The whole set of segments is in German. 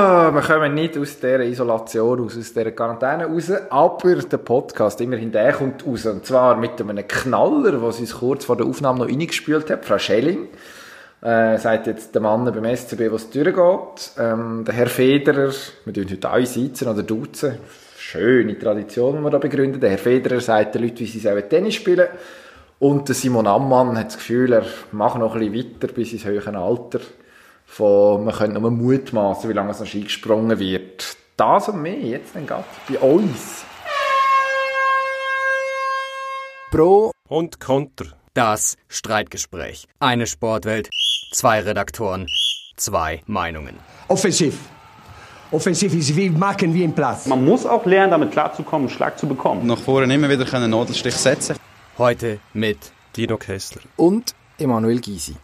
Ah, wir kommen nicht aus dieser Isolation raus, aus dieser Quarantäne raus, aber der Podcast, immerhin der kommt raus, und zwar mit einem Knaller, was uns kurz vor der Aufnahme noch reingespielt hat, Frau Schelling. Äh, sagt jetzt der Mann beim SCB, was durchgeht. Ähm, der Herr Federer, wir tun heute alle sitzen oder duzen. Schöne Tradition, die wir da begründen. Der Herr Federer sagt den Leuten, wie sie selber Tennis spielen. Und der Simon Ammann hat das Gefühl, er macht noch ein bisschen weiter bis ins höhere Alter von, man könnte nur mutmaßen, wie lange es noch Ski gesprungen wird. Das und mehr, jetzt dann gerade bei uns. Pro und Contra. Das Streitgespräch. Eine Sportwelt, zwei Redaktoren, zwei Meinungen. Offensiv. Offensiv ist wie machen wie im Platz. Man muss auch lernen, damit klarzukommen, einen Schlag zu bekommen. Nach vorne immer wieder einen Nadelstich setzen. Heute mit Dino Kessler und Emanuel Gysi.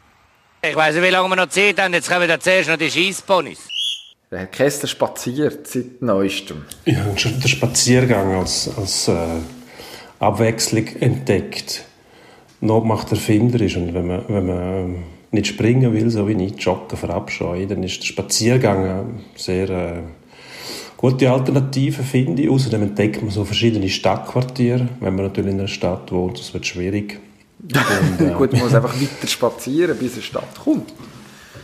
Ich weiß nicht, wie lange wir noch Zeit haben. Jetzt kommen wir zuerst noch die Scheissponys. Der Herr Kessler spaziert seit neuestem. Ich habe schon den Spaziergang als, als äh, Abwechslung entdeckt. Not macht erfinderisch. Und wenn man, wenn man nicht springen will, so wie ich, joggen verabscheue, dann ist der Spaziergang eine sehr äh, gute Alternative, finde ich. Außerdem entdeckt man so verschiedene Stadtquartiere. Wenn man natürlich in einer Stadt wohnt, das wird schwierig. Und, äh, Gut, man muss einfach weiter spazieren, bis eine Stadt kommt.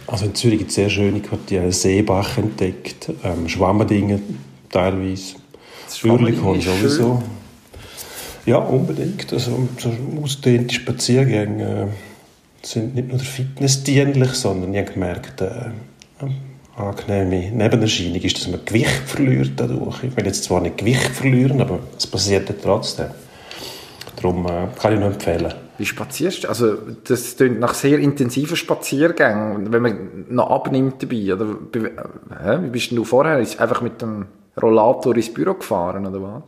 Also in Zürich gibt es sehr schöne Quartiere. Seebach entdeckt, ähm, Schwammerdingen teilweise. Oerlikon sowieso. Ja, unbedingt. Also so ausgedehnte Spaziergänge äh, sind nicht nur der Fitness dienlich, sondern ich habe gemerkt, äh, angenehme Nebenerscheinung ist, dass man Gewicht verliert dadurch. Ich will jetzt zwar nicht Gewicht verlieren, aber es passiert ja trotzdem. Darum äh, kann ich nur empfehlen. Wie spazierst du? Also, das klingt nach sehr intensiven Spaziergängen, wenn man noch abnimmt dabei. Oder, äh, wie bist du vorher? Ist einfach mit dem Rollator ins Büro gefahren, oder was?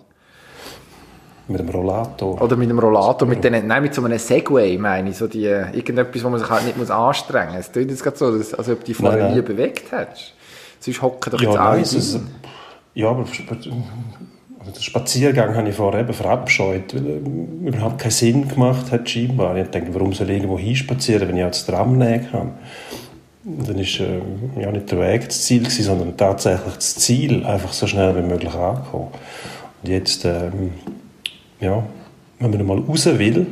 Mit dem Rollator? Oder mit dem Rollator, mit denen, nein, mit so einem Segway, meine ich, so die, irgendetwas, wo man sich halt nicht muss anstrengen muss. Es klingt jetzt gerade so, als ob du dich vorher nie bewegt hättest. Sonst hocken doch jetzt ja, alle nein, es, Ja, aber also den Spaziergang habe ich vorher eben verabscheut, weil er überhaupt keinen Sinn gemacht hat, scheinbar. Ich denke, warum soll ich irgendwo hinspazieren, wenn ich als Tram nehmen kann? Und dann war äh, ja nicht der Weg das Ziel, gewesen, sondern tatsächlich das Ziel, einfach so schnell wie möglich ankommen. Und jetzt, ähm, ja, wenn man mal raus will,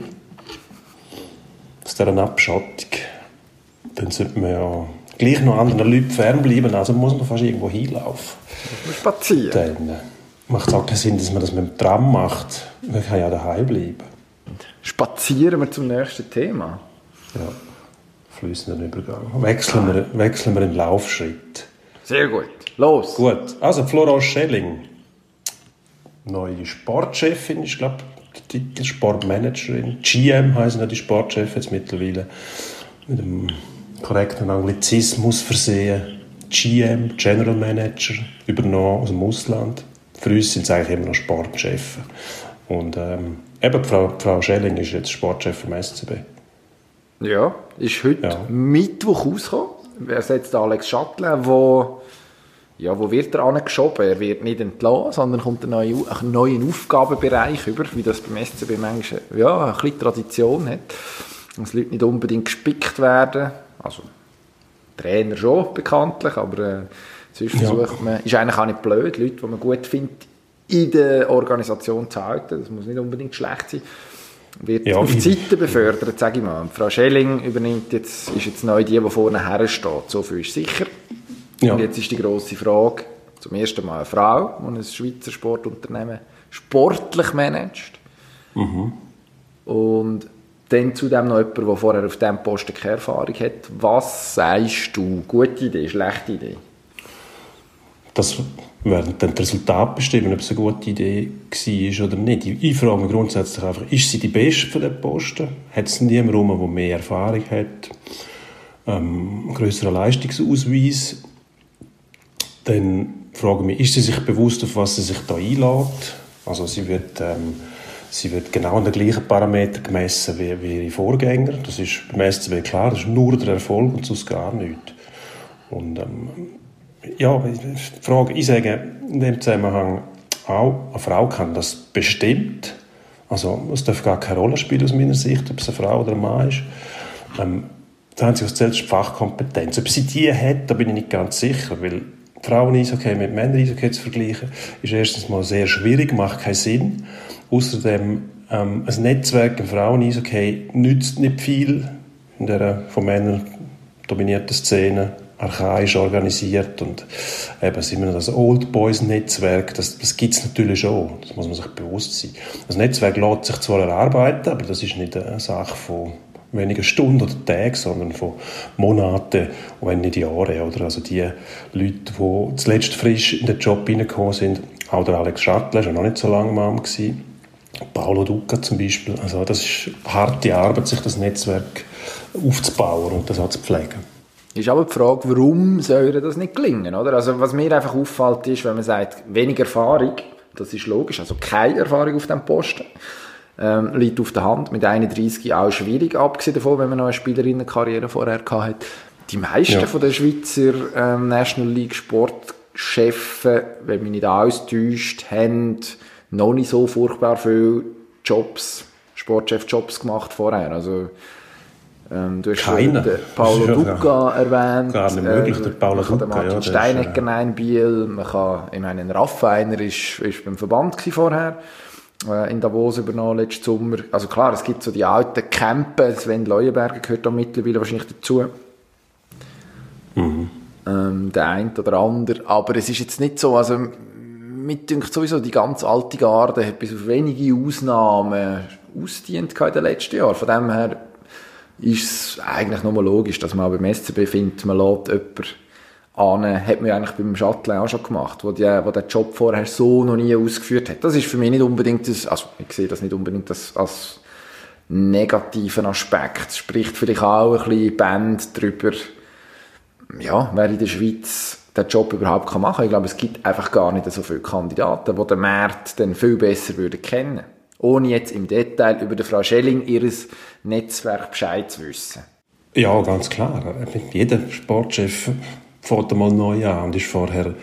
aus dieser Abschottung, dann sollte man ja gleich noch anderen Leuten fernbleiben, also muss man fast irgendwo hinlaufen. Spazieren. Dann, äh, macht es auch keinen Sinn, dass man das mit dem Tram macht. Man kann ja daheim bleiben. Spazieren wir zum nächsten Thema. Ja, fließenden Übergang. Wechseln wir, wechseln wir in Laufschritt. Sehr gut. Los. Gut. Also Florence Schelling, neue Sportchefin, ich glaube, der Titel Sportmanagerin. GM heißen ja die Sportchefs jetzt mittlerweile. Mit einem korrekten Anglizismus versehen. GM, General Manager, übernommen aus dem Ausland für uns sind es eigentlich immer noch Sportchefs. Und ähm, eben Frau, Frau Schelling ist jetzt Sportchef vom SCB. Ja, ist heute ja. Mittwoch rausgekommen. Er ersetzt Alex Schattler, wo ja, wo wird er angeschoben? Er wird nicht entlassen, sondern kommt einen neuen, einen neuen Aufgabenbereich über, wie das beim SCB manchmal ja, ein bisschen Tradition hat. Dass Leute nicht unbedingt gespickt werden. Also, Trainer schon bekanntlich, aber äh, Sonst ja. versucht man, ist eigentlich auch nicht blöd, Leute, die man gut findet, in der Organisation zu halten. Das muss nicht unbedingt schlecht sein. Wird ja, auf die Seite befördert, sage ich mal. Und Frau Schelling übernimmt jetzt, ist jetzt neu die, die vorne her steht. So viel ist sicher. Ja. Und jetzt ist die grosse Frage, zum ersten Mal eine Frau, die ein Schweizer Sportunternehmen sportlich managt. Mhm. Und dann zudem noch jemand, der vorher auf diesem Posten keine Erfahrung hat. Was sagst du? Gute Idee, schlechte Idee? Das werden dann das Resultat bestimmen, ob es eine gute Idee war oder nicht. Ich frage mich grundsätzlich einfach, ist sie die Beste für den Posten? Hat es niemand rum, der mehr Erfahrung hat? Ähm, einen Leistungsausweis? Dann frage ich mich, ist sie sich bewusst, auf was sie sich da einlädt? Also sie wird, ähm, sie wird genau an den gleichen Parametern gemessen wie, wie ihre Vorgänger. Das ist beim SCB klar, das ist nur der Erfolg und sonst gar nichts. Und ähm, ja, die Frage, ich sage in dem Zusammenhang auch, eine Frau kann das bestimmt. Also es darf gar keine Rolle spielen aus meiner Sicht, ob es eine Frau oder ein Mann ist. Ähm, da haben sie zählt, die Fachkompetenz. Ob sie die hat, da bin ich nicht ganz sicher, weil Frauen-Eishockey mit Männer-Eishockey zu vergleichen, ist erstens mal sehr schwierig, macht keinen Sinn. Außerdem, ähm, ein Netzwerk im Frauen-Eishockey nützt nicht viel in der von Männern dominierten Szene archaisch organisiert und eben sind wir das Old Boys Netzwerk, das, das gibt es natürlich schon, das muss man sich bewusst sein. Das Netzwerk lässt sich zwar erarbeiten, aber das ist nicht eine Sache von weniger Stunden oder Tagen, sondern von Monaten und wenn nicht Jahren. Oder? Also die Leute, die zuletzt frisch in den Job reingekommen sind, auch der Alex Schattler, war noch nicht so lange Mann gewesen, Paolo Duca zum Beispiel. Also das ist harte Arbeit, sich das Netzwerk aufzubauen und das auch zu pflegen. Ist aber die Frage, warum soll das nicht gelingen, oder? Also was mir einfach auffällt ist, wenn man sagt, wenig Erfahrung, das ist logisch, also keine Erfahrung auf dem Posten, ähm, liegt auf der Hand, mit 31 auch schwierig, abgesehen davon, wenn man noch eine Spielerinnenkarriere vorher hat. Die meisten ja. von den Schweizer ähm, National League Sportchefs, wenn mich nicht austäuscht, haben noch nicht so furchtbar viele Jobs, Sportchef-Jobs gemacht vorher. Also ähm, du hast Keiner. den Paulo Duca erwähnt. Gar nicht möglich, ähm, der Paulo Duca. Martin ja, Steinecker ist, in Biel. Man kann, ich meine, Raffiner ist, ist beim Verband vorher äh, in Davos übernommen letzten Sommer. Also klar, es gibt so die alten Campen. Sven Leuenberger gehört da mittlerweile wahrscheinlich dazu. Mhm. Ähm, der eine oder andere. Aber es ist jetzt nicht so, also mit denkt sowieso die ganz alte Garde hat bis auf wenige Ausnahmen ausdient in den letzten Jahren. Von dem her ist es eigentlich nochmal logisch, dass man auch beim SCB findet, man lädt jemanden an, hat man eigentlich beim Shuttle auch schon gemacht, wo, die, wo der Job vorher so noch nie ausgeführt hat. Das ist für mich nicht unbedingt das, also ich sehe das nicht unbedingt das, als negativen Aspekt. Es spricht vielleicht auch ein bisschen Band darüber, ja, wer in der Schweiz den Job überhaupt machen kann. Ich glaube, es gibt einfach gar nicht so viele Kandidaten, die den Markt dann viel besser würden kennen ohne jetzt im Detail über die Frau Schelling ihres Netzwerk Bescheid zu wissen. Ja, ganz klar. Jeder Sportchef fährt mal neu an und ist vorher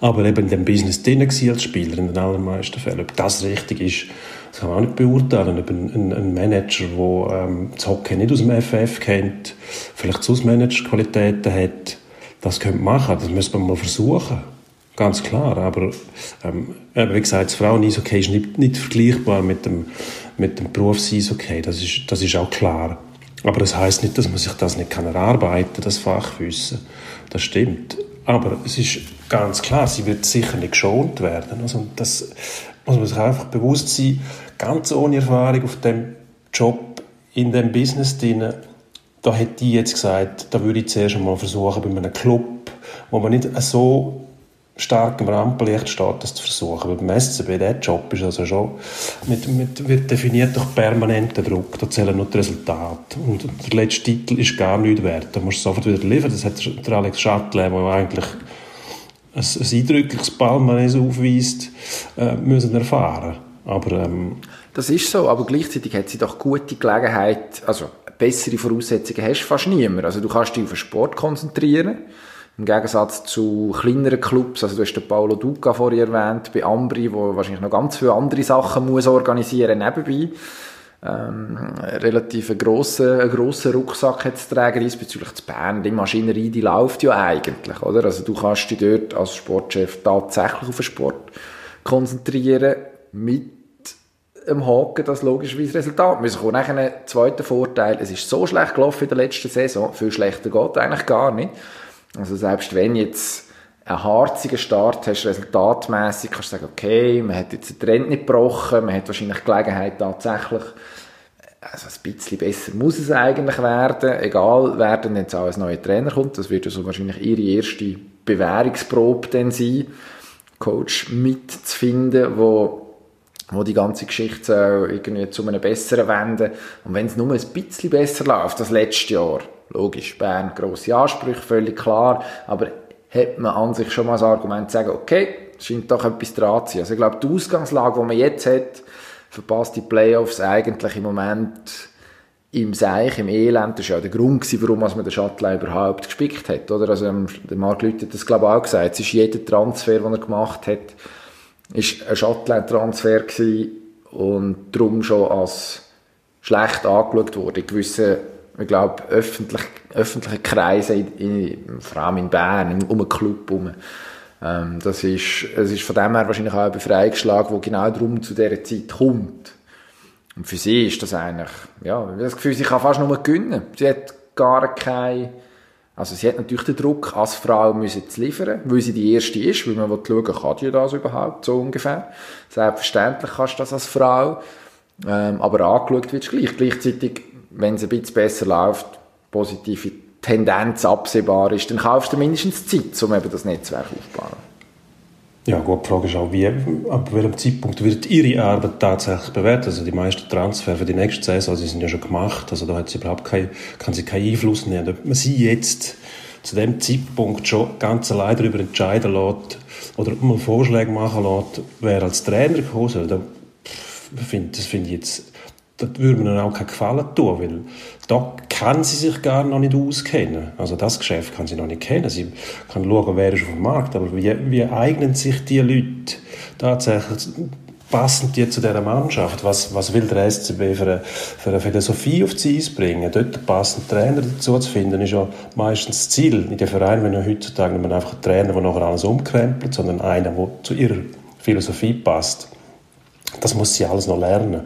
aber eben in dem Business drin als Spieler in den allermeisten Fällen. Ob das richtig ist, das kann man auch nicht beurteilen. Ob ein, ein Manager, der ähm, das Hockey nicht aus dem FF kennt, vielleicht zu Manager-Qualitäten hat, das könnte machen. Das müsste man mal versuchen. Ganz klar. Aber ähm, wie gesagt, das Frauen-Eishockey ist nicht, nicht vergleichbar mit dem, mit dem Berufs-Eishockey. Das ist, das ist auch klar. Aber das heißt nicht, dass man sich das nicht kann erarbeiten das Fachwissen. Das stimmt. Aber es ist ganz klar, sie wird sicher nicht geschont werden. Also das muss man sich einfach bewusst sein. Ganz ohne Erfahrung auf dem Job, in dem Business drin, da hätte ich jetzt gesagt, da würde ich zuerst einmal versuchen, bei einem Club, wo man nicht so stark im Rampenlicht steht, das zu versuchen. Weil beim SCB, der Job ist also schon, mit, mit, wird definiert durch permanenten Druck, da zählen nur die Resultate. Und der letzte Titel ist gar nichts wert, da musst du sofort wieder liefern. Das hat der Alex Schattler, der eigentlich ein, ein eindrückliches Palmares aufweist, äh, müssen erfahren. Aber, ähm, das ist so, aber gleichzeitig hat sie doch gute Gelegenheit, also bessere Voraussetzungen hast du fast niemand. Also du kannst dich auf den Sport konzentrieren, im Gegensatz zu kleineren Clubs, also du hast den Paolo Duca vorher erwähnt, bei Ambri, wo wahrscheinlich noch ganz viele andere Sachen muss organisieren nebenbei. Ähm, relativ einen grossen, einen grossen Rucksack hat zu tragen, diesbezüglich zu Bern. Die Maschinerie, die läuft ja eigentlich, oder? Also du kannst dich dort als Sportchef tatsächlich auf den Sport konzentrieren, mit dem Haken, dass logischerweise Resultat müssen kommen. Nachher ein zweiter Vorteil, es ist so schlecht gelaufen in der letzten Saison, viel schlechter geht eigentlich gar nicht. Also selbst wenn jetzt einen harzigen Start hast, resultatmäßig, kannst du sagen, okay, man hat jetzt den Trend nicht gebrochen, man hat wahrscheinlich Gelegenheit tatsächlich, also ein bisschen besser muss es eigentlich werden, egal wer dann jetzt auch als neuer Trainer kommt, das wird also wahrscheinlich ihre erste Bewährungsprobe dann sein, Coach mitzufinden, wo wo die ganze Geschichte irgendwie zu einem besseren wenden. Und wenn es nur ein bisschen besser läuft als letztes Jahr, logisch, Bern, grosse Ansprüche, völlig klar, aber hat man an sich schon mal das Argument zu sagen, okay, scheint doch etwas dran zu sein. Also ich glaube, die Ausgangslage, die man jetzt hat, verpasst die Playoffs eigentlich im Moment im Seich, im Elend, das war ja der Grund, gewesen, warum man den Shuttle überhaupt gespickt hat, oder? Also, ähm, der Marc Lüth hat das, glaube ich, auch gesagt. Es ist jeder Transfer, den er gemacht hat, ist ein Shuttle-Transfer und darum schon als schlecht angeschaut wurde. In gewissen ich glaube, öffentlich, öffentliche Kreise, in, in, vor allem in Bern, um einen Club herum. Ähm, das ist, es ist von dem her wahrscheinlich auch ein Befreiungsschlag, der genau darum zu dieser Zeit kommt. Und für sie ist das eigentlich, ja, das Gefühl, sie kann fast nur gewinnen. Sie hat gar keine, also sie hat natürlich den Druck, als Frau müssen zu liefern, weil sie die Erste ist, weil man schauen will, kann die das überhaupt, so ungefähr. Selbstverständlich kannst du das als Frau, ähm, aber angeschaut wird gleich. Gleichzeitig, wenn es ein bisschen besser läuft, positive Tendenz absehbar ist, dann kaufst du mindestens Zeit, um eben das Netzwerk aufzubauen. Ja, gut, die Frage ist auch, wie, ab welchem Zeitpunkt wird Ihre Arbeit tatsächlich bewertet? Also die meisten Transfer für die nächste Saison, sie sind ja schon gemacht, also da hat sie überhaupt kein, kann sie keinen Einfluss nehmen. Ob man sie jetzt zu dem Zeitpunkt schon ganz allein darüber entscheiden lässt oder ob man Vorschläge machen lässt, wer als Trainer gekommen soll, da, das finde ich jetzt das würde mir dann auch keinen Gefallen tun, weil da kann sie sich gar noch nicht auskennen. Also das Geschäft kann sie noch nicht kennen. Sie kann schauen, wer ist auf dem Markt, aber wie, wie eignen sich die Leute tatsächlich, passen die zu dieser Mannschaft? Was, was will der SCB für eine, für eine Philosophie auf die Eis bringen? Dort einen passenden Trainer dazu zu finden, ist ja meistens das Ziel. In den Vereinen, wenn ja heutzutage nicht einfach einen Trainer, der nachher alles umkrempelt, sondern einer, der zu ihrer Philosophie passt. Das muss sie alles noch lernen.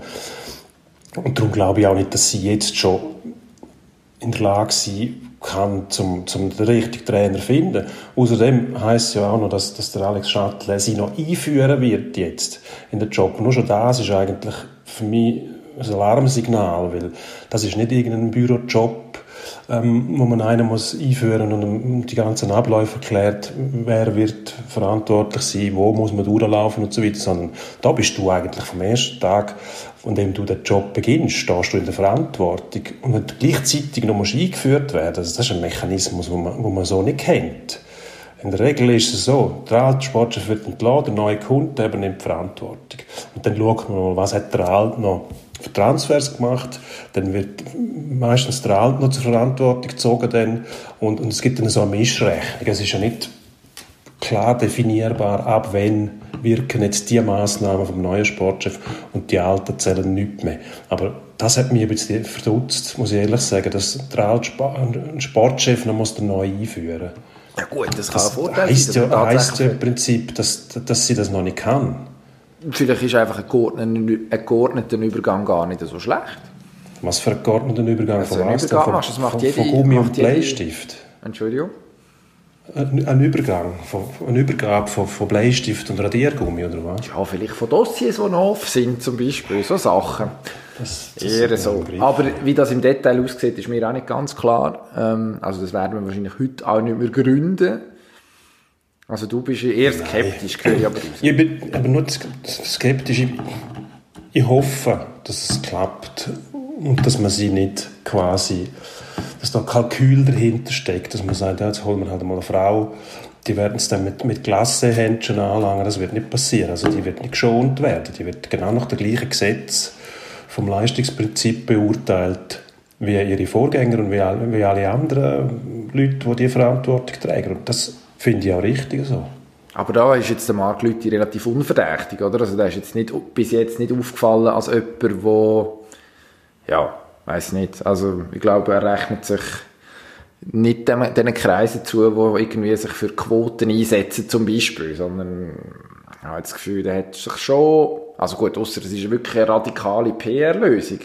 Und darum glaube ich auch nicht, dass sie jetzt schon in der Lage sein kann, zum, zum den richtigen Trainer zu finden. Außerdem heisst es ja auch noch, dass, dass der Alex Schattle sie noch einführen wird jetzt in den Job. Nur schon das ist eigentlich für mich ein Alarmsignal, weil das ist nicht irgendein Bürojob, ähm, wo man einen muss einführen und die ganzen Abläufe erklärt, wer wird verantwortlich sein, wo muss man durchlaufen und so weiter, sondern da bist du eigentlich vom ersten Tag, von dem du den Job beginnst, stehst du in der Verantwortung und wenn du gleichzeitig noch musst eingeführt werden, also das ist ein Mechanismus, wo man, wo man so nicht kennt. In der Regel ist es so, der alte Sportchef wird entlassen, der neue Kunde übernimmt die Verantwortung. Und dann schaut man mal, was hat der alte noch für Transfers gemacht, dann wird meistens der Alt noch zur Verantwortung gezogen dann, und, und es gibt dann so eine Mischrechnung. Es ist ja nicht klar definierbar, ab wann wirken jetzt die Massnahmen vom neuen Sportchef und die alten zählen nicht mehr. Aber das hat mich ein bisschen verdutzt, muss ich ehrlich sagen, dass der alte Sportchef noch muss den neu einführen Ja gut, das kann das ein Vorteil heisst sein. Ja, heisst ja im Prinzip, dass, dass sie das noch nicht kann. Vielleicht ist einfach ein geordneter, ein geordneter Übergang gar nicht so schlecht. Was für einen geordneten Übergang also von was? Übergang von, machst, das macht von, jede, von Gummi macht und jede- Bleistift? Entschuldigung? Ein, ein Übergang, von, eine Übergabe von, von Bleistift und Radiergummi, oder was? Ja, vielleicht von Dossiers, die noch offen sind, zum Beispiel. So Sachen. Das, das Eher so. ein. Aber wie das im Detail aussieht, ist mir auch nicht ganz klar. Ähm, also das werden wir wahrscheinlich heute auch nicht mehr gründen. Also du bist eher skeptisch, höre ich aber. Ich bin aber nur skeptisch. Ich, ich hoffe, dass es klappt und dass man sie nicht quasi, dass da Kalkül dahinter steckt, dass man sagt, ja, jetzt holen wir halt mal eine Frau, die werden es dann mit, mit Glassehändchen anlangen, das wird nicht passieren. Also die wird nicht geschont werden, die wird genau nach dem gleichen Gesetz vom Leistungsprinzip beurteilt wie ihre Vorgänger und wie alle, wie alle anderen Leute, die die Verantwortung tragen. Und das finde ich auch richtig so. Aber da ist jetzt der Marc Lüthi relativ unverdächtig, oder? Also der ist jetzt nicht, bis jetzt nicht aufgefallen als jemand, der, ja, weiß nicht, also ich glaube, er rechnet sich nicht dem- diesen Kreisen zu, die irgendwie sich für Quoten einsetzen zum Beispiel, sondern ich habe das Gefühl, der hat sich schon, also gut, ausser es ist wirklich eine radikale PR-Lösung,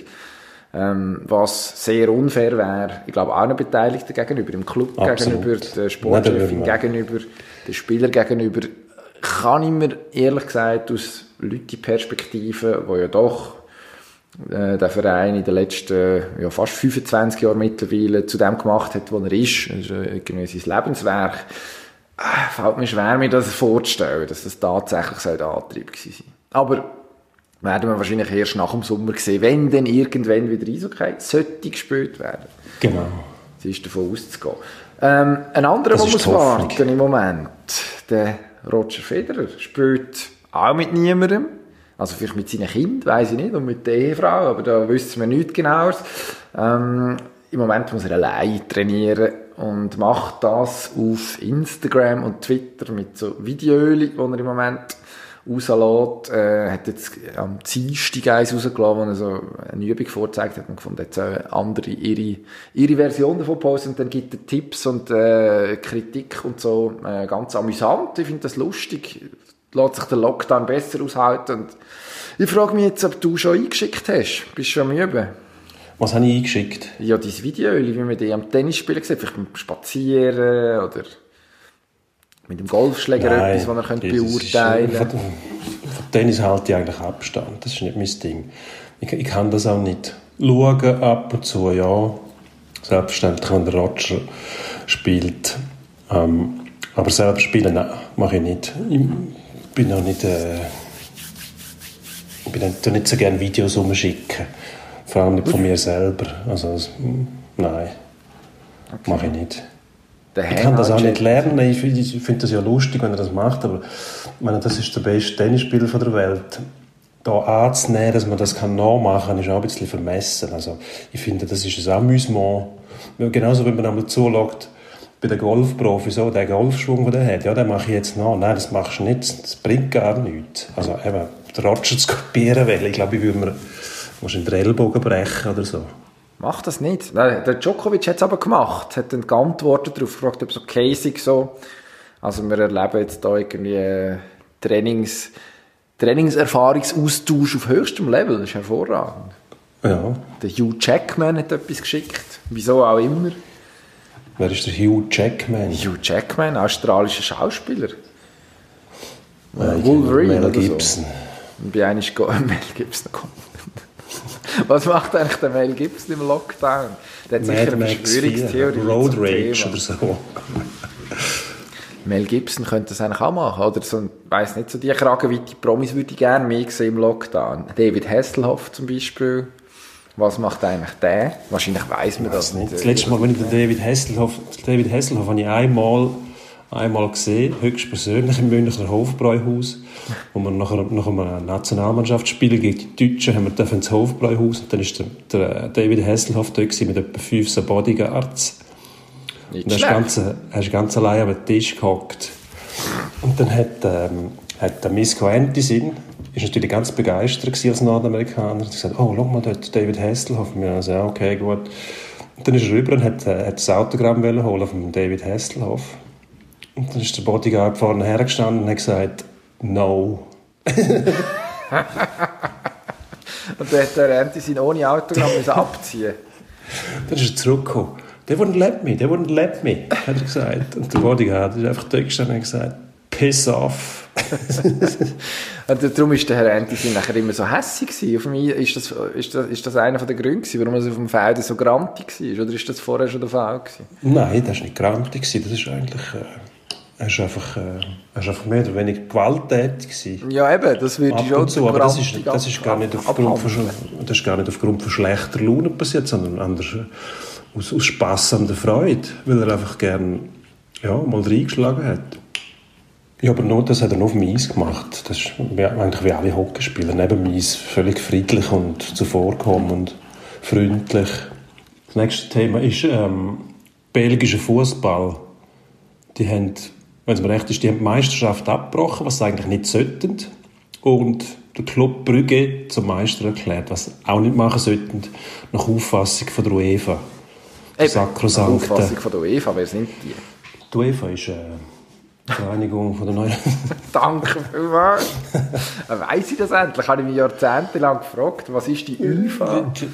ähm, was sehr unfair wäre, ich glaube, allen Beteiligten gegenüber, im Club Absolut. gegenüber, der Sportchefin gegenüber, den Spieler gegenüber, kann ich mir ehrlich gesagt aus Leute-Perspektive, wo ja doch äh, der Verein in den letzten ja, fast 25 Jahren mittlerweile zu dem gemacht hat, wo er ist, das ist äh, irgendwie sein Lebenswerk, äh, fällt mir schwer, mir das vorzustellen, dass das tatsächlich so ein Antrieb gewesen. Aber werden wir wahrscheinlich erst nach dem Sommer sehen, wenn dann irgendwann wieder Eishockey sollte gespielt werden. Genau. Es ist davon auszugehen. Ähm, ein anderer, der muss warten im Moment, der Roger Federer, spielt auch mit niemandem. Also vielleicht mit seinen Kind, weiß ich nicht, und mit der Ehefrau, aber da wissen wir nichts genaues. Ähm, Im Moment muss er allein trainieren und macht das auf Instagram und Twitter mit so Videos, die er im Moment rauslässt. Äh, hat jetzt am Dienstag eins rausgelassen, wo er so eine Übung vorgezeigt hat und gefunden, jetzt sollen andere ihre, ihre Version davon posten und dann gibt er Tipps und äh, Kritik und so. Äh, ganz amüsant. Ich finde das lustig. Lässt sich der Lockdown besser aushalten und ich frage mich jetzt, ob du schon eingeschickt hast. Bist du schon am Üben? Was habe ich eingeschickt? Ja, dein Video, wie man die am Tennis spielen sieht. Vielleicht beim Spazieren oder mit dem Golfschläger Nein, etwas, das man das beurteilen äh, von, Tennis halte ich eigentlich Abstand. Das ist nicht mein Ding. Ich, ich kann das auch nicht. Schauen ab und zu, ja. Selbstverständlich, wenn der Roger spielt. Ähm, aber selber spielen, nein, mache ich nicht. Ich bin noch nicht... Äh, ich bin nicht, nicht so gerne Videos umschicken. Vor allem nicht von mir selber. Also, das, nein, okay. mache ich nicht. ich kann das auch nicht lernen. Ich finde find das ja lustig, wenn er das macht, aber ich meine, das ist der beste Tennisspieler der Welt. Da anzunehmen, dass man das kann nachmachen kann, ist auch ein bisschen vermessen. Also, ich finde, das ist ein Amüsement. Genauso, wenn man einmal zuschaut, bei den Golfprofis, so, der Golfschwung, den er hat, ja, den mache ich jetzt nach. Nein, das machst du nicht, das bringt gar nichts. Also eben, den Roger zu kopieren, weil ich glaube, ich würde mir wahrscheinlich den Ellbogen brechen oder so. Mach das nicht. Der Djokovic hat es aber gemacht, hat dann geantwortet darauf, gefragt, ob es okay ist. So. Also wir erleben jetzt da irgendwie Trainings, Trainingserfahrungsaustausch auf höchstem Level, das ist hervorragend. Ja. Der Hugh Jackman hat etwas geschickt, wieso auch immer. Wer ist der Hugh Jackman? Hugh Jackman, australischer Schauspieler. Ja, Wolverine Mel Gibson. So. Bei einem ist Mel Gibson Was macht eigentlich der Mel Gibson im Lockdown? Der hat sicher eine Verschwörungstheorie. Road Rage oder so. Mel Gibson könnte das eigentlich auch machen. Oder so, ich weiss nicht, so die Kragenweite Promis würde ich gerne mehr sehen im Lockdown. David Hasselhoff zum Beispiel. Was macht eigentlich der? Wahrscheinlich weiss man das nicht. Das letzte Mal, wenn ich den David Hasselhoff, David Hasselhoff habe ich einmal, einmal gesehen, höchstpersönlich im Münchner Hofbräuhaus, wo wir nach, nach einem Nationalmannschaftsspiel gegen die Deutschen haben wir ins Hofbräuhaus und dann ist der, der David Hasselhoff da mit etwa fünf so Bodyguards. Nicht und er ist, ganz, er ist ganz allein den Tisch gehockt. Und dann hat, ähm, hat der Miss Quentin ist natürlich ganz begeistert als Nordamerikaner. Er hat gesagt, oh, schau mal dort, David Hasselhoff. Wir haben gesagt, okay, gut. Und dann ist er rüber und hat, äh, hat das Autogramm holen von David Hasselhoff. Und dann ist der Bodyguard vorne hergestanden und hat gesagt, no. und dann hat der Ernti sein ohne Autogramm abziehen Dann ist er zurückgekommen. They wouldn't let me, they wouldn't let me, hat er gesagt. Und der Bodyguard ist einfach da gestanden und gesagt, piss off. und darum ist der Herr Entis nachher immer so hässig gewesen. Auf mich ist das, ist das, ist das einer der Gründe gewesen, warum er auf dem Feld so grantig war? Oder ist das vorher schon der Fall gewesen? Nein, das war nicht grantig. Gewesen. Das ist eigentlich... Äh, er ist einfach, äh, er ist einfach mehr oder weniger gewalttätig gewesen. Ja, eben, das würde ich schon zu, aber das ist, das, ist gar nicht aufgrund von, das ist gar nicht aufgrund von schlechter Laune passiert, sondern anders, äh, aus, aus Spass an der Freude, weil er einfach gern ja, mal reingeschlagen hat. Ja, aber nur das hat er nur auf dem Eis gemacht. Das ist eigentlich wie alle Hockeyspieler. Neben dem Eis völlig friedlich und zuvorkommend und freundlich. Das nächste Thema ist ähm, belgischer Fußball. Die haben, wenn es mir recht ist, die haben die Meisterschaft abgebrochen, was sie eigentlich nicht sollten. Und der Club Brügge zum Meister erklärt, was sie auch nicht machen sollten, nach Auffassung von der UEFA. Eben, nach Auffassung von der UEFA, wer sind die? Die UEFA ist... Äh, Vereinigung von der neuen. Danke vielmals. Weiss ich das endlich? Habe ich mich jahrzehntelang gefragt, was ist die ÜFA? Die,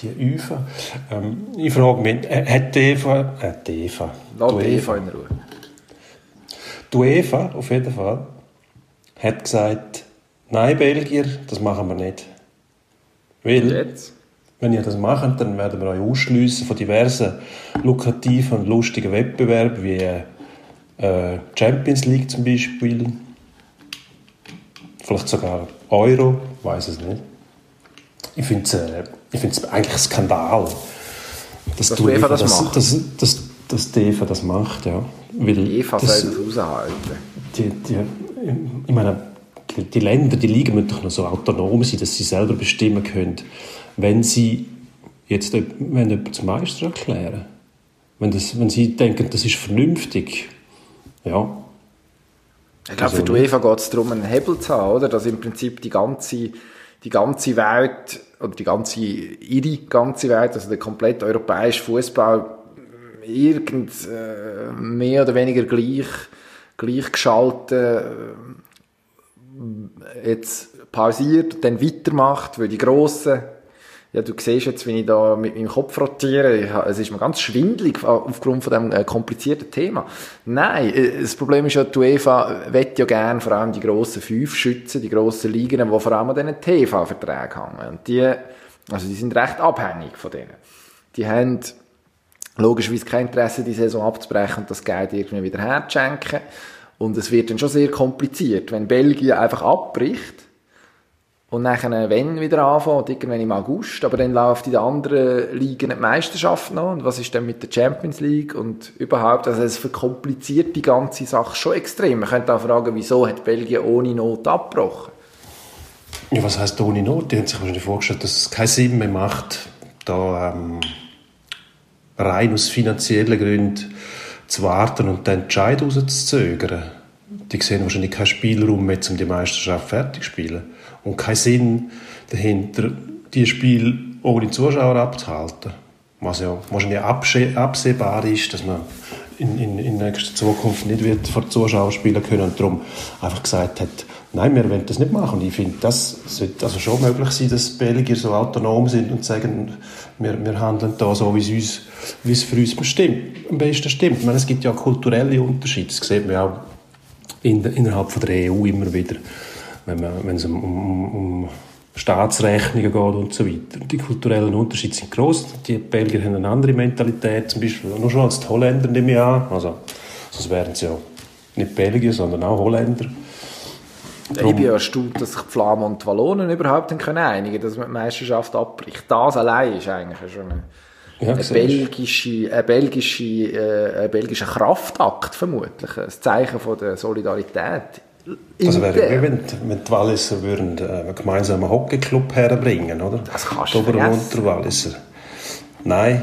die ÜFA? Ähm, ich frage mich, äh, hat die EFA... Äh, die EFA. Lass die EFA in Ruhe. Die UEFA, auf jeden Fall, hat gesagt, nein, Belgier, das machen wir nicht. Weil, jetzt? wenn ihr das macht, dann werden wir euch ausschliessen von diversen lukrativen und lustigen Wettbewerben wie äh, Champions League zum Beispiel, vielleicht sogar Euro, weiß es nicht. Ich finde es äh, eigentlich ein Skandal, dass, dass die UEFA das, das macht. Dass, dass, dass die EFA das macht, ja. Weil die EFA das, soll das raushalten. Die, die, ich meine, die, Länder, die Ligen müssen doch noch so autonom sein, dass sie selber bestimmen können, wenn sie jetzt wenn jemand zum Meister erklären. Wenn, das, wenn sie denken, das ist vernünftig, ja. Ich glaube, für die UEFA geht es darum, einen Hebel zu haben, oder? Dass im Prinzip die ganze, die ganze Welt, oder die ganze, ihre ganze Welt, also der komplette europäische Fußball, irgend äh, mehr oder weniger gleich, gleichgeschaltet äh, jetzt pausiert, dann weitermacht, weil die Grossen ja, du siehst jetzt, wie ich da mit meinem Kopf rotiere, es ist mir ganz schwindlig aufgrund von diesem äh, komplizierten Thema. Nein, äh, das Problem ist ja, die UEFA will ja gerne vor allem die grossen fünf schützen, die grossen Ligen, die vor allem an diesen TV-Verträgen hängen. Und die, also die sind recht abhängig von denen. Die haben logischerweise kein Interesse, die Saison abzubrechen und das Geld irgendwie wieder herzuschenken. Und es wird dann schon sehr kompliziert, wenn Belgien einfach abbricht, und dann, wenn wieder anfangen, irgendwann im August, aber dann läuft in den anderen Ligen die Meisterschaft noch. Und was ist denn mit der Champions League und überhaupt? Also es verkompliziert die ganze Sache schon extrem. Man könnte auch fragen, wieso hat Belgien ohne Not abgebrochen? Ja, was heißt ohne Not? Die haben sich wahrscheinlich vorgestellt, dass es keinen Sinn mehr macht, da ähm, rein aus finanziellen Gründen zu warten und den Entscheid rauszuzögern. Die sehen wahrscheinlich keinen Spielraum mehr, um die Meisterschaft fertig zu spielen und keinen Sinn dahinter, die Spiel ohne Zuschauer abzuhalten. Was ja wahrscheinlich absehbar ist, dass man in, in, in nächster Zukunft nicht wird vor Zuschauern spielen können und darum einfach gesagt hat, nein, wir wollen das nicht machen. Und ich finde, das sollte also schon möglich sein, dass Belgier so autonom sind und sagen, wir, wir handeln da so, wie es, wie es für uns bestimmt, am besten stimmt. Ich meine, es gibt ja kulturelle Unterschiede, das sieht man auch in, innerhalb von der EU immer wieder wenn, man, wenn es um, um, um Staatsrechnungen geht und so weiter. Die kulturellen Unterschiede sind groß. Die Belgier haben eine andere Mentalität, zum Beispiel nur schon als die Holländer nehme ich an. Also, sonst wären sie ja nicht Belgier, sondern auch Holländer. Darum, ich bin ja erstaunt, dass sich die Flamen und die Wallonen überhaupt können einigen dass man die Meisterschaft abbricht. Das allein ist eigentlich schon eine, ja, eine belgische, eine belgische, äh, ein belgischer Kraftakt vermutlich. Ein Zeichen von der Solidarität das wäre wie wenn, wenn die Walliser würden, äh, einen gemeinsamen Hockeyclub herbringen, oder? Das kannst du Ober- und Unterwalliser. Nein.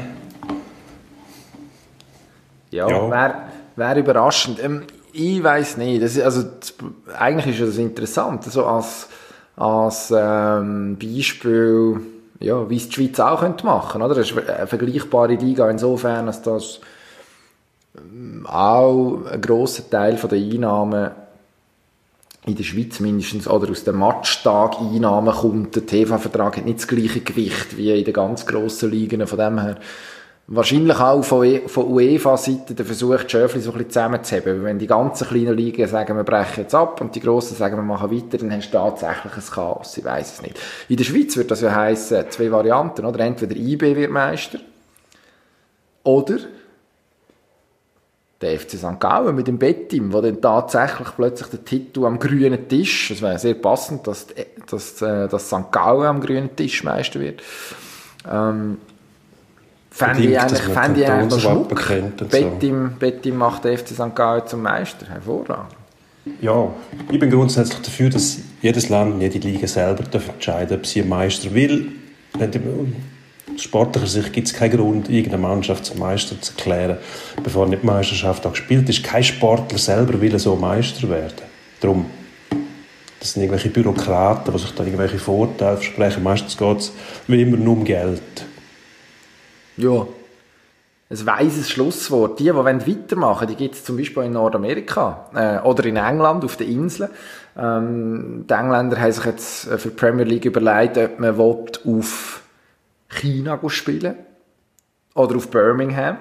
Ja, ja. wäre wär überraschend. Ähm, ich weiß nicht. Das ist, also, das, eigentlich ist das interessant. Also als, als ähm, Beispiel, ja, wie es die Schweiz auch könnte machen könnte. Das ist eine vergleichbare Liga insofern, dass das ähm, auch ein grosser Teil der Einnahmen in der Schweiz mindestens, oder aus den Matchtag-Einnahmen kommt, der TV-Vertrag hat nicht das gleiche Gewicht wie in den ganz grossen Ligen, von dem her wahrscheinlich auch von, e, von UEFA-Seite der Versuch, die Schöfli so ein bisschen zusammenzuheben. Wenn die ganzen kleinen Ligen sagen, wir brechen jetzt ab und die grossen sagen, wir machen weiter, dann hast du tatsächlich ein Chaos. Ich weiss es nicht. In der Schweiz wird das ja heissen, zwei Varianten, oder? Entweder IB wird Meister oder der FC St. Gallen mit dem Bettim, wo dann tatsächlich plötzlich der Titel am grünen Tisch, es wäre sehr passend, dass, dass, äh, dass St. Gallen am grünen Tisch Meister wird. Ähm, Fände ich eigentlich, fänd ich eigentlich noch Schmuck. Bettim, so. Bettim macht der FC St. Gallen zum Meister. Hervorragend. Ja, ich bin grundsätzlich dafür, dass jedes Land, jede Liga selber entscheiden darf, ob sie Meister will sportlicher Sicht gibt es keinen Grund, irgendeine Mannschaft zum Meister zu erklären, bevor nicht die Meisterschaft auch gespielt ist. Kein Sportler selber will so Meister werden. Darum, das sind irgendwelche Bürokraten, die sich da irgendwelche Vorteile versprechen. Meistens geht es wie immer nur um Geld. Ja, ein weises Schlusswort. Die, die weitermachen die gibt es zum Beispiel in Nordamerika äh, oder in England auf den Inseln. Ähm, die Engländer haben sich jetzt für die Premier League überlegt, ob man auf China spielen oder auf Birmingham.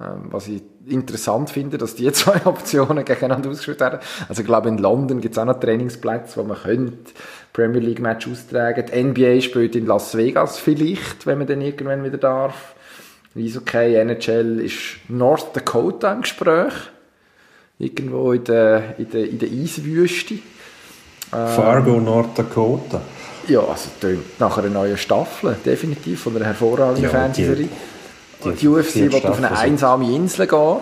Ähm, was ich interessant finde, dass die zwei Optionen gegeneinander ausgespielt werden. Also ich glaube, in London gibt es auch noch Trainingsplätze, wo man könnte Premier League Match austragen. Die NBA spielt in Las Vegas vielleicht, wenn man dann irgendwann wieder darf. Okay, NHL ist North Dakota im Gespräch. Irgendwo in der, in der, in der Eiswüste. Fargo, North Dakota. Ja, also nach einer neuen Staffel, definitiv, von einer hervorragenden ja, Fernsehserie. Die, die, die UFC wird auf eine einsame Insel gehen,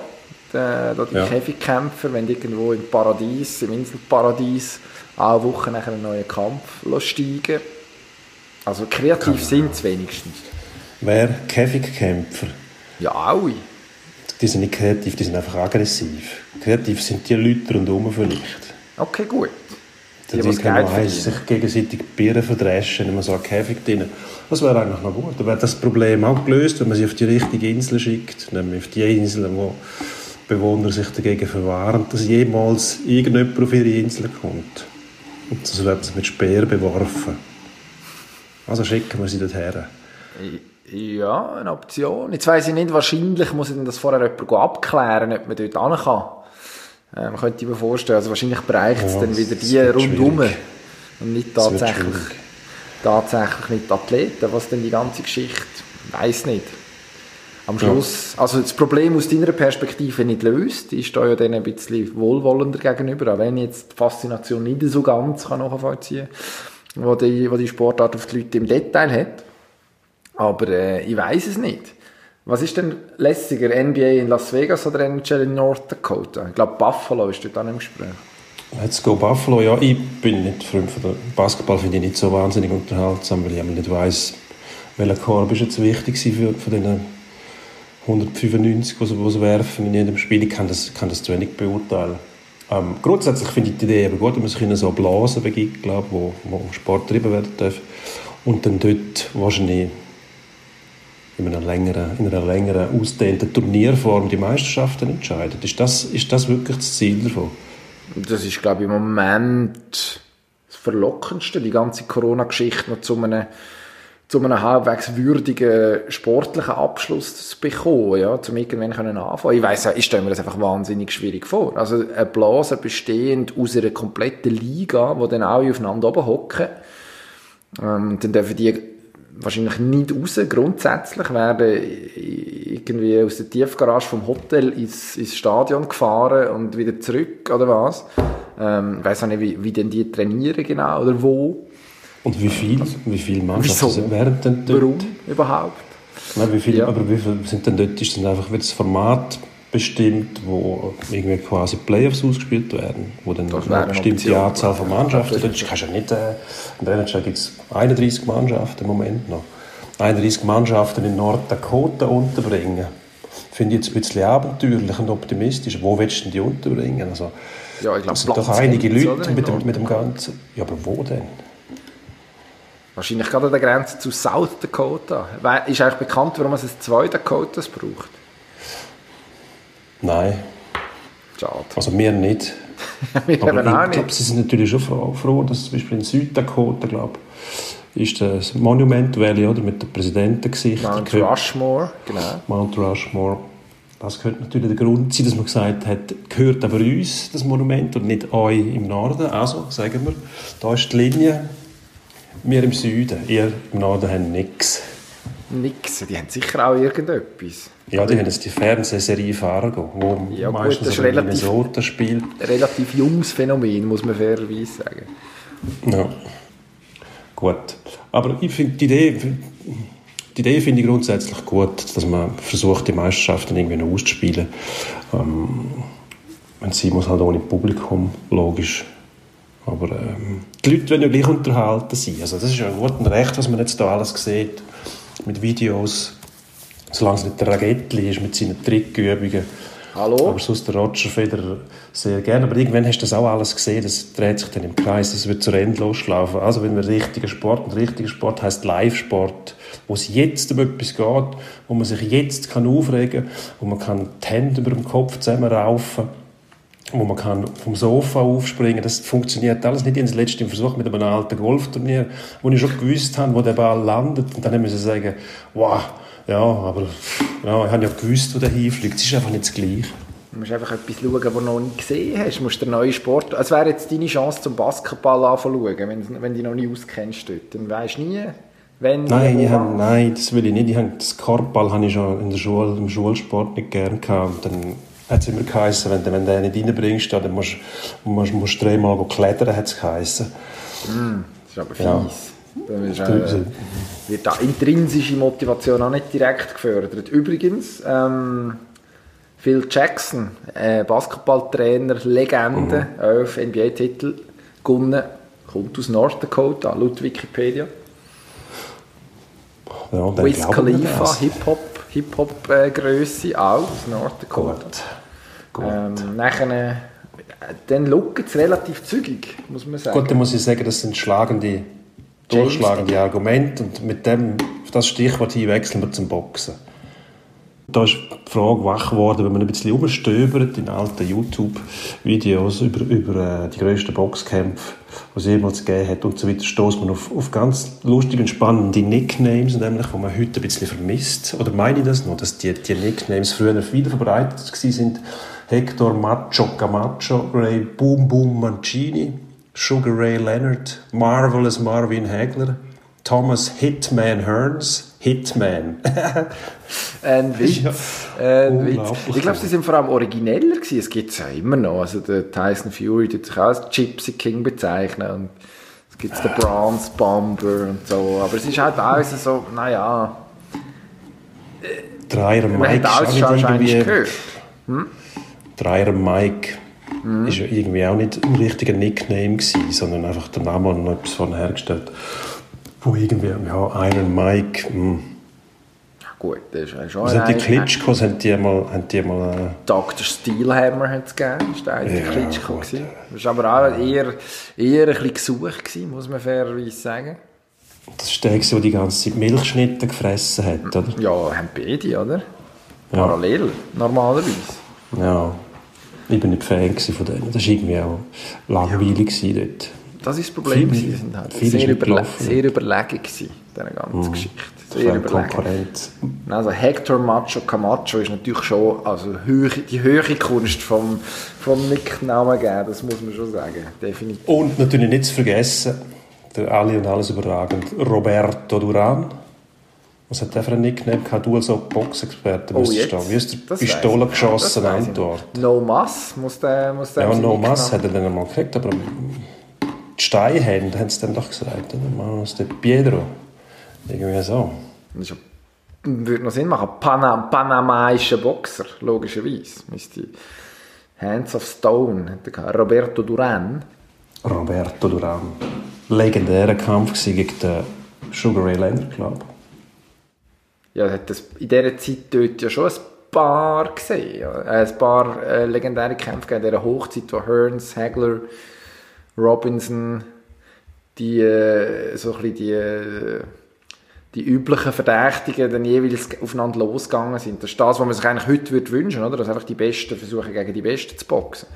da die ja. Käfigkämpfer, wenn irgendwo im Paradies, im Inselparadies, alle Wochen nach einem neuen Kampf steigen. Also kreativ sind sie wenigstens. Wer? Käfigkämpfer? Ja, alle. Die sind nicht kreativ, die sind einfach aggressiv. Kreativ sind die Leute rundherum vielleicht. Okay, gut. Die, die genau heißt, sich gegenseitig Bieren verdreschen, wenn man so einen Käfig drin. Das wäre eigentlich noch gut. Dann wäre das Problem auch gelöst, wenn man sie auf die richtige Insel schickt, nämlich auf die Insel, wo Bewohner sich dagegen verwahren, dass jemals irgendjemand auf ihre Insel kommt. Und das wird mit Speer beworfen. Also schicken wir sie dorthin. Ja, eine Option. Jetzt weiss ich nicht, wahrscheinlich muss ich das vorher jemand abklären, ob man dort hin kann. Ähm, könnte ich mir vorstellen. Also wahrscheinlich bereicht es ja, dann wieder die rundherum. Und nicht tatsächlich, tatsächlich nicht die Athleten, was denn die ganze Geschichte, weiß nicht. Am Schluss, ja. also das Problem aus deiner Perspektive nicht löst, ist da ja dann ein bisschen wohlwollender gegenüber, auch wenn ich jetzt die Faszination nicht so ganz kann nachvollziehen kann, die, wo die Sportart auf die Leute im Detail hat. Aber äh, ich weiß es nicht. Was ist denn lässiger, NBA in Las Vegas oder NHL in North Dakota? Ich glaube, Buffalo ist dort auch im Gespräch. Let's go Buffalo, ja, ich bin nicht Freund von Basketball, finde ich nicht so wahnsinnig unterhaltsam, weil ich nicht weiss, welcher Korb ist jetzt wichtig für, für den 195, die sie, sie werfen in jedem Spiel. Ich kann das, kann das zu wenig beurteilen. Ähm, grundsätzlich finde ich die Idee aber gut, wenn man sich in so Blasen begibt, glaube, wo, wo Sport getrieben werden darf. Und dann dort wahrscheinlich in einer längeren, in einer längeren ausdehnten Turnierform die Meisterschaften entscheidet. Ist das, ist das wirklich das Ziel davon? Das ist, glaube ich, im Moment das Verlockendste, die ganze Corona-Geschichte noch zu einem, zu einem halbwegs würdigen sportlichen Abschluss zu bekommen, ja, zum irgendwann können anfangen. Ich weiss, ich stelle mir das einfach wahnsinnig schwierig vor. Also eine Blase bestehend aus einer kompletten Liga, wo dann alle aufeinander oben hocken, ähm, dann dürfen die wahrscheinlich nicht raus, grundsätzlich, werden irgendwie aus der Tiefgarage vom Hotel ins, ins Stadion gefahren und wieder zurück, oder was? Ähm, ich weiss auch nicht, wie, wie denn die trainieren genau, oder wo. Und wie viel, wie viele Mannschaften sind während denn dort? Warum überhaupt? Nein, wie viele, ja. aber wie viele sind denn dort? Ist dann einfach das Format bestimmt, wo irgendwie quasi Playoffs ausgespielt werden, wo dann eine bestimmte. Anzahl von Mannschaften, dort kannst du ja nicht, äh, in der NHL gibt es 31 Mannschaften im Moment noch, 31 Mannschaften in Norddakota unterbringen, finde ich jetzt ein bisschen abenteuerlich und optimistisch. Wo willst du denn die unterbringen? Also, ja, ich glaube, es sind doch einige Leute mit dem, mit dem Ganzen. Ja, aber wo denn? Wahrscheinlich gerade an der Grenze zu South Dakota. Ist eigentlich bekannt, warum es zwei Dakotas braucht? Nein. Schade. Also wir nicht. wir Aber ich, ich glaube, sie sind natürlich schon froh, dass zum Beispiel in Süddakota, glaube ist das Monument Valley, oder, mit dem Präsidentengesicht. Mount Rushmore, genau. Mount Rushmore. Das könnte natürlich der Grund sein, dass man gesagt hat, gehört aber uns, das Monument, und nicht euch im Norden. Also, sagen wir, da ist die Linie, wir im Süden, ihr im Norden habt nichts. Nix, die haben sicher auch irgendetwas. Ja, die haben jetzt die Fernsehserie Fargo, wo ja, meistens gut, das ist relativ, Minnesota spielt. relativ junges Phänomen, muss man fairerweise sagen. Ja, gut. Aber ich finde die Idee, die Idee finde ich grundsätzlich gut, dass man versucht, die Meisterschaften irgendwie noch auszuspielen. Ähm, wenn sie muss halt ohne Publikum, logisch. Aber ähm, die Leute wollen ja gleich unterhalten sein. Also das ist ja ein gutes Recht, was man jetzt da alles sieht. Mit Videos, solange es nicht der Ragettli ist mit seinen Trickübungen. Hallo? Aber sonst der Roger Federer sehr gerne. Aber irgendwann hast du das auch alles gesehen, das dreht sich dann im Kreis, das wird zur Endlos laufen. Also wenn wir richtiger Sport, und richtiger Sport heißt Live-Sport, wo es jetzt um etwas geht, wo man sich jetzt kann aufregen kann, wo man kann die Hände über dem Kopf zusammenraufen wo man kann vom Sofa aufspringen Das funktioniert alles nicht. Ich habe letzte Versuch mit einem alten Golfturnier, wo ich schon gewusst habe, wo der Ball landet. Und dann müssen sie sagen, wow, ja, aber ja, ich habe ja gewusst, wo der hinfliegt. Es ist einfach nicht das Gleiche. Du musst einfach etwas schauen, was du noch nie gesehen hast. Du musst den neuen Sport... Es wäre jetzt deine Chance, zum Basketball anzuschauen, wenn, wenn du dich noch nie auskennst dort. Dann weisst du nie, wenn... Nein, ich habe, nein, das will ich nicht. Ich habe, das Korbball habe ich schon in der Schule, im Schulsport nicht gern gehabt. Dann hat es immer geheißen, wenn, wenn du den nicht reinbringst, dann musst du musst, musst dreimal klettern, hat es geheißen. Mm, das ist aber fies. Ja. Ist, äh, wird da intrinsische Motivation auch nicht direkt gefördert. Übrigens, ähm, Phil Jackson, äh, Basketballtrainer, Legende, mhm. elf NBA-Titel gewonnen, kommt aus North Dakota, laut Wikipedia. Ja, Wiz Khalifa, Hip-Hop Hip-Hop-Grösse, auch aus North Dakota. Gut. Gut. Ähm, nachher, dann schaut es relativ zügig, muss man sagen. Gut, dann muss ich sagen, das sind schlagende, durchschlagende Argumente und mit dem, auf das Stichwort hin wechseln wir zum Boxen. Da ist die Frage wach geworden, wenn man ein bisschen umstöbert in alten YouTube-Videos über, über äh, die grössten Boxkämpfe, die es jemals gegeben hat und so weiter, stößt man auf, auf ganz lustige und spannende Nicknames, nämlich, die man heute ein bisschen vermisst. Oder meine ich das noch, dass die, die Nicknames früher wieder verbreitet sind? Hector Macho Camacho, Ray Boom Boom Mancini, Sugar Ray Leonard, Marvelous Marvin Hagler, Thomas Hitman Hearns, Hitman. ein Witz. Ja, ein Witz. Ich glaube, sie sind vor allem origineller gewesen. Es gibt es ja immer noch. Also der Tyson Fury tut sich auch als Gypsy King bezeichnen und es gibt den Bronze Bomber und so. Aber es ist halt alles so, naja. Dreier Mike. Man hat alles schon wahrscheinlich gehört. Hm? Dreier Mike. Mhm. Ist irgendwie auch nicht ein richtiger Nickname gewesen, sondern einfach der Name und noch etwas von hergestellt wo irgendwie, ja, Iron Mike, mh. Hm. Gut, das ist schon also die Klitschkos haben die mal... Haben die mal äh... Dr. Steelhammer hat es gegeben, das war der ja, Klitschko. Gut. Das war aber auch eher, eher ein bisschen gesucht, gewesen, muss man fairerweise sagen. Das ist der, der die ganze Zeit Milchschnitte gefressen hat, oder? Ja, haben beide, oder? Parallel, ja. normalerweise. Ja, ich bin nicht Fan von denen. Das war irgendwie auch langweilig ja. dort. Das ist das Problem. Sie sind halt sehr, überle sehr überlegen gewesen, dieser ganzen mhm. Geschichte. Sehr überlegen. Also Hector Macho Camacho ist natürlich schon also Höhe, die höhere Kunst vom, vom Nicknamen geben, das muss man schon sagen, definitiv. Und natürlich nicht zu vergessen, der alle und alles überragend Roberto Duran. Was hat der für einen Nickname gehabt? Du als Boxexperte oh, jetzt? Wie ist der Pistole geschossen Antwort? No Mass muss der, muss der Ja, No Mass hat er dann einmal gekriegt, aber die Steinhände, haben sie dann doch gesagt, oder? Manos de Piedro. Irgendwie so. Das würde noch Sinn machen. Panam panamaischer Boxer, logischerweise. Müsste Hands of Stone, Roberto Duran. Roberto Duran. Legendärer Kampf gegen den Sugar Ray Leonard, glaube Ja, hat das in dieser Zeit dort ja schon ein paar gesehen. Ein paar äh, legendäre Kämpfe in dieser Hochzeit, wo Hearns, Hagler, Robinson, die, äh, so ein die, äh, die üblichen Verdächtigen dann jeweils aufeinander losgegangen sind. Das ist das, was man sich eigentlich heute würde wünschen würde, dass einfach die Besten versuchen, gegen die Besten zu boxen.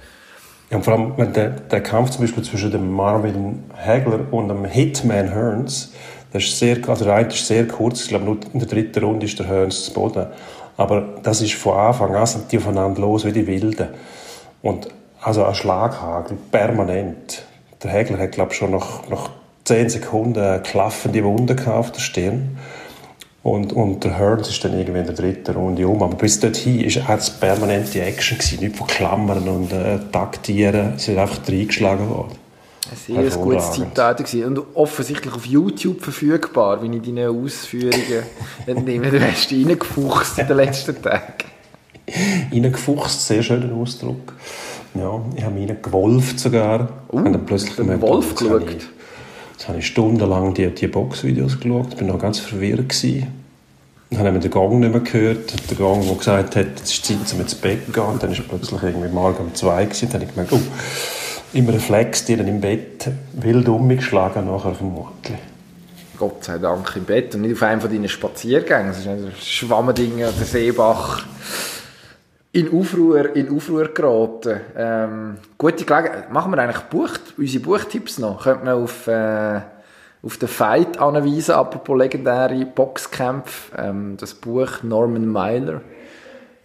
Ja, und vor allem, wenn der, der Kampf zum Beispiel zwischen dem Marvin Hagler und dem Hitman Hearns, das ist sehr, also der eine ist sehr kurz, ich glaube nur in der dritten Runde ist der Hearns zu Boden. Aber das ist von Anfang an, sind die aufeinander los wie die Wilden. Und also ein Schlaghagel, permanent. Der Hägler hat, glaube ich, schon nach, nach 10 Sekunden eine klaffende Wunde auf der Stirn. Und, und der Hearns ist dann irgendwie in der dritten Runde um. Aber bis dorthin war es permanente Action, gewesen, nicht von Klammern und äh, Taktieren. Sie sind einfach reingeschlagen worden. Ein sehr gutes Zitat und offensichtlich auf YouTube verfügbar, wie ich deine Ausführungen entnehme. Du hast reingefuchst in den letzten Tagen. reingefuchst, sehr schöner Ausdruck. Ja, ich habe mich gewolft sogar. Uh, und dann plötzlich gemerkt, Wolf oh, geschaut? Jetzt habe ich stundenlang die, die Boxvideos geschaut, bin noch ganz verwirrt gewesen. Dann haben wir den Gang nicht mehr gehört. Der Gang, der gesagt hat, es ist Zeit, um ins Bett zu gehen. Und dann ist plötzlich irgendwie morgen um zwei gewesen. Dann habe ich gemerkt, oh, im Reflex, die dann im Bett wild umgeschlagen nachher vermutlich. Gott sei Dank im Bett und nicht auf einem von deinen Spaziergängen. Das ist ein Schwammending, der Seebach in Aufruhr, in Aufruhr geraten. Ähm, gute Gelegenheit. Machen wir eigentlich Buch, unsere Buchtipps noch? Könnte man auf, äh, auf den Fight anweisen, apropos legendäre Boxkämpfe. Ähm, das Buch Norman Mailer,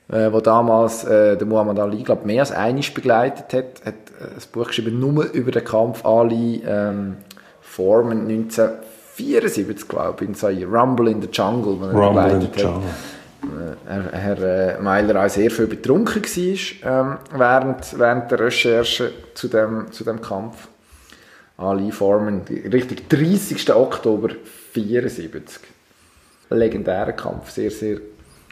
äh, wo damals äh, der Muhammad Ali, glaube mehr als einiges begleitet hat, hat äh, das Buch geschrieben nur über den Kampf Ali ähm, Foreman 1974, glaube ich, in so Rumble in the Jungle, Rumble in the Jungle. Herr äh, Meiler auch sehr viel betrunken war ähm, während, während der Recherche zu dem, zu dem Kampf. Ali Foreman, richtig 30. Oktober 1974. Legendärer Kampf, sehr, sehr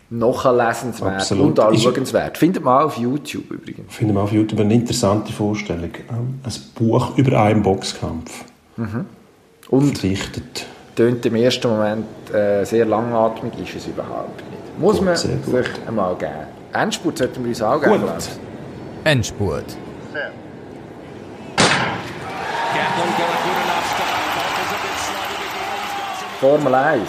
nachlesenswert Absolut. und anschauenswert. Findet man auch auf YouTube übrigens. Findet man auf YouTube eine interessante Vorstellung. Ähm, ein Buch über einen Boxkampf. Mhm. Und Verdichtet tönt im ersten Moment äh, sehr langatmig, ist es überhaupt nicht. Muss Gut, man sich gut. einmal geben. Endspurt sollten wir uns auch geben. Gut. Endspurt. Formel 1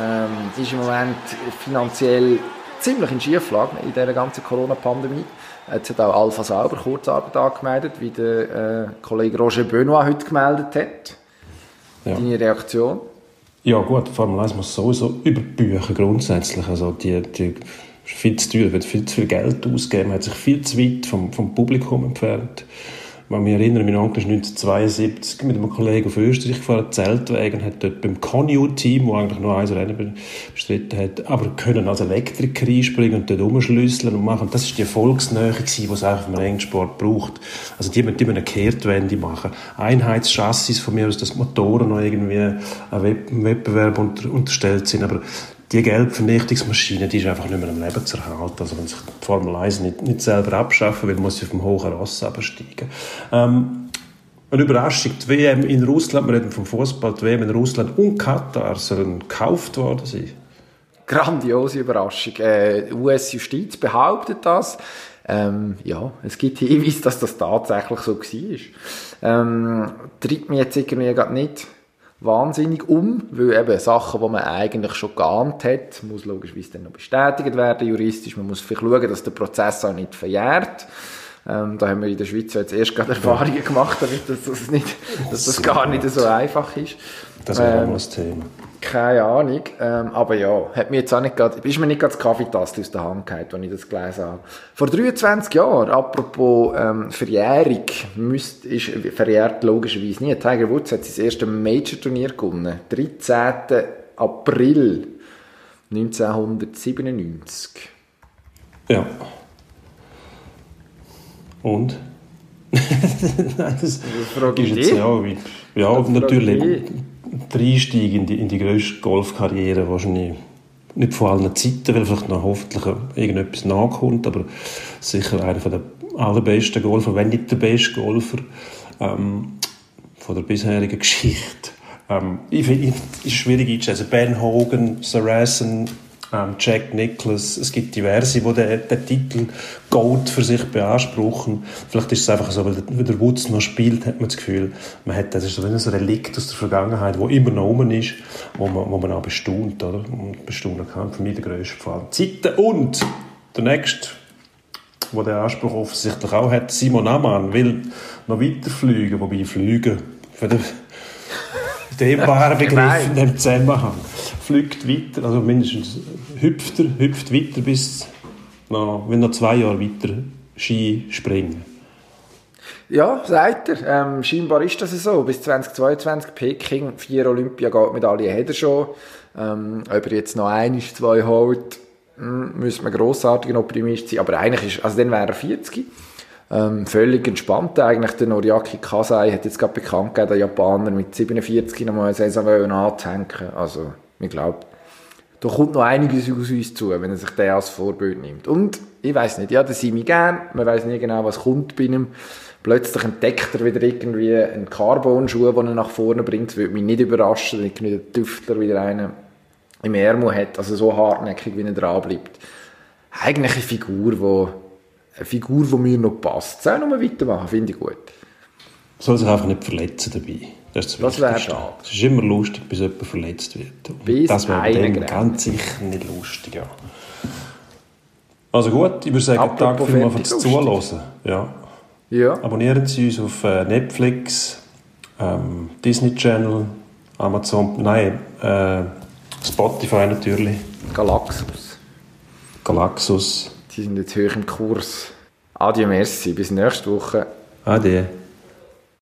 ähm, ist im Moment finanziell ziemlich in Schieflage in dieser ganzen Corona-Pandemie. Jetzt hat auch Alpha Sauber Kurzarbeit angemeldet, wie der äh, Kollege Roger Benoit heute gemeldet hat. Ja. Deine Reaktion? Ja gut, Formel 1 muss sowieso überbüchen grundsätzlich. Also die, die ist viel zu teuer, wird viel zu viel Geld ausgeben, man hat sich viel zu weit vom, vom Publikum entfernt. Ich mich erinnere, mein Onkel ist 1972 mit einem Kollegen auf Österreich gefahren, Zeltweg, und hat dort beim Connew-Team, wo eigentlich nur ein Rennen bestritten hat, aber können als Elektriker einspringen und dort rumschlüsseln und machen. Das ist die Erfolgsnähe die es auch im Rennsport braucht. Also die, müssen- müssen eine Kehrtwende machen. Einheitschassis von mir aus, dass Motoren noch irgendwie einem Wett- einem Wettbewerb unter, unterstellt sind, aber die Geldvernichtungsmaschine, die ist einfach nicht mehr am Leben zu erhalten. Also wenn sich die Formel 1 nicht, nicht selber abschaffen will, muss sie auf dem hohen Ross absteigen. Ähm, eine Überraschung, die WM in Russland, wir reden vom Fußball, die WM in Russland und Katar sollen gekauft worden sein. Grandiose Überraschung. Äh, US-Justiz behauptet das. Ähm, ja, es gibt Hinweise, dass das tatsächlich so war. Ähm, treibt mich jetzt irgendwie gerade nicht wahnsinnig um, weil eben Sachen, die man eigentlich schon geahnt hat, muss logischerweise dann noch bestätigt werden juristisch. Man muss vielleicht schauen, dass der Prozess auch nicht verjährt. Ähm, da haben wir in der Schweiz jetzt erst gerade Erfahrungen gemacht, damit dass das, nicht, dass das gar nicht so einfach ist. Das wäre Ähm, das Thema. Keine Ahnung, ähm, aber ja, hat mir jetzt auch nicht grad, ist mir nicht ganz Kaffeetasse aus der Hand gefallen, als ich das gelesen habe. Vor 23 Jahren, apropos ähm, Verjährung, müsst, ist verjährt logischerweise nie. Tiger Woods hat sein erstes Major-Turnier gewonnen. 13. April 1997. Ja. Und? Nein, das frage ist ich jetzt dich. ja, wie, ja Das frage natürlich ich der Einstieg in die, in die grösste Golfkarriere wahrscheinlich nicht von allen Zeiten, weil vielleicht noch hoffentlich irgendetwas nachkommt, aber sicher einer der allerbesten Golfer, wenn nicht der beste Golfer ähm, von der bisherigen Geschichte. Ähm, ich finde, es ist schwierig einzuschätzen. Ben Hogan, Saracen, Jack Nicklaus, es gibt diverse, die den, den Titel Gold für sich beanspruchen. Vielleicht ist es einfach so, weil der, Woods noch spielt, hat man das Gefühl, man hat, das ist so ein Relikt aus der Vergangenheit, wo immer noch rum ist, wo man, wo man auch bestaunt, oder? Und bestaunen kann. Für mich der grösste Fall. Zeiten und der nächste wo der Anspruch offensichtlich auch hat. Simon Amann will noch weiterfliegen, wobei fliegen für den dehnbaren Begriff in dem Zusammenhang. Fliegt weiter, also mindestens hüpft er, hüpft weiter bis noch, will noch zwei Jahre weiter Ski springen. Ja, sagt er. Ähm, scheinbar ist das so. Bis 2022 Peking, vier Olympiagoldmedaillen hat er schon. Ähm, ob er jetzt noch ein, zwei holt, hm, müsste man grossartig Optimist sein. Aber eigentlich ist, also dann wäre er 40. Ähm, völlig entspannt eigentlich. Der Noriaki Kasai hat jetzt gerade bekannt gegeben, der Japaner mit 47 nochmal eine Saison anzuhängen. Also, ich glaube, da kommt noch einiges aus uns zu, wenn er sich den als Vorbild nimmt. Und ich weiß nicht, ja, das sehe ich gern. Man weiß nie genau, was kommt bei ihm. Plötzlich entdeckt er wieder irgendwie einen Carbon-Schuh, den er nach vorne bringt. Das würde mich nicht überraschen, wenn irgendwie der Tüftler wieder einen im Ärmel hat. Also so hartnäckig, wie er dran bleibt. Eigentlich eine Figur, wo eine Figur, die mir noch passt. Soll mal weitermachen, finde ich gut. Soll sich einfach nicht verletzen dabei. Das, ist Das wäre Wichtigste. schade. Es ist immer lustig, bis jemand verletzt wird. Und Bis das wäre dem grenzt. ganz sicher nicht lustig, ja. Also gut, ich würde sagen, Danke vielmals fürs Zuhören. Ja. Ja. Abonnieren Sie uns auf äh, Netflix, ähm, Disney Channel, Amazon, nein, äh, Spotify natürlich, Galaxus. Galaxus. Die sind jetzt hoch im Kurs. Adieu, merci. Bis nächste Woche. Ade.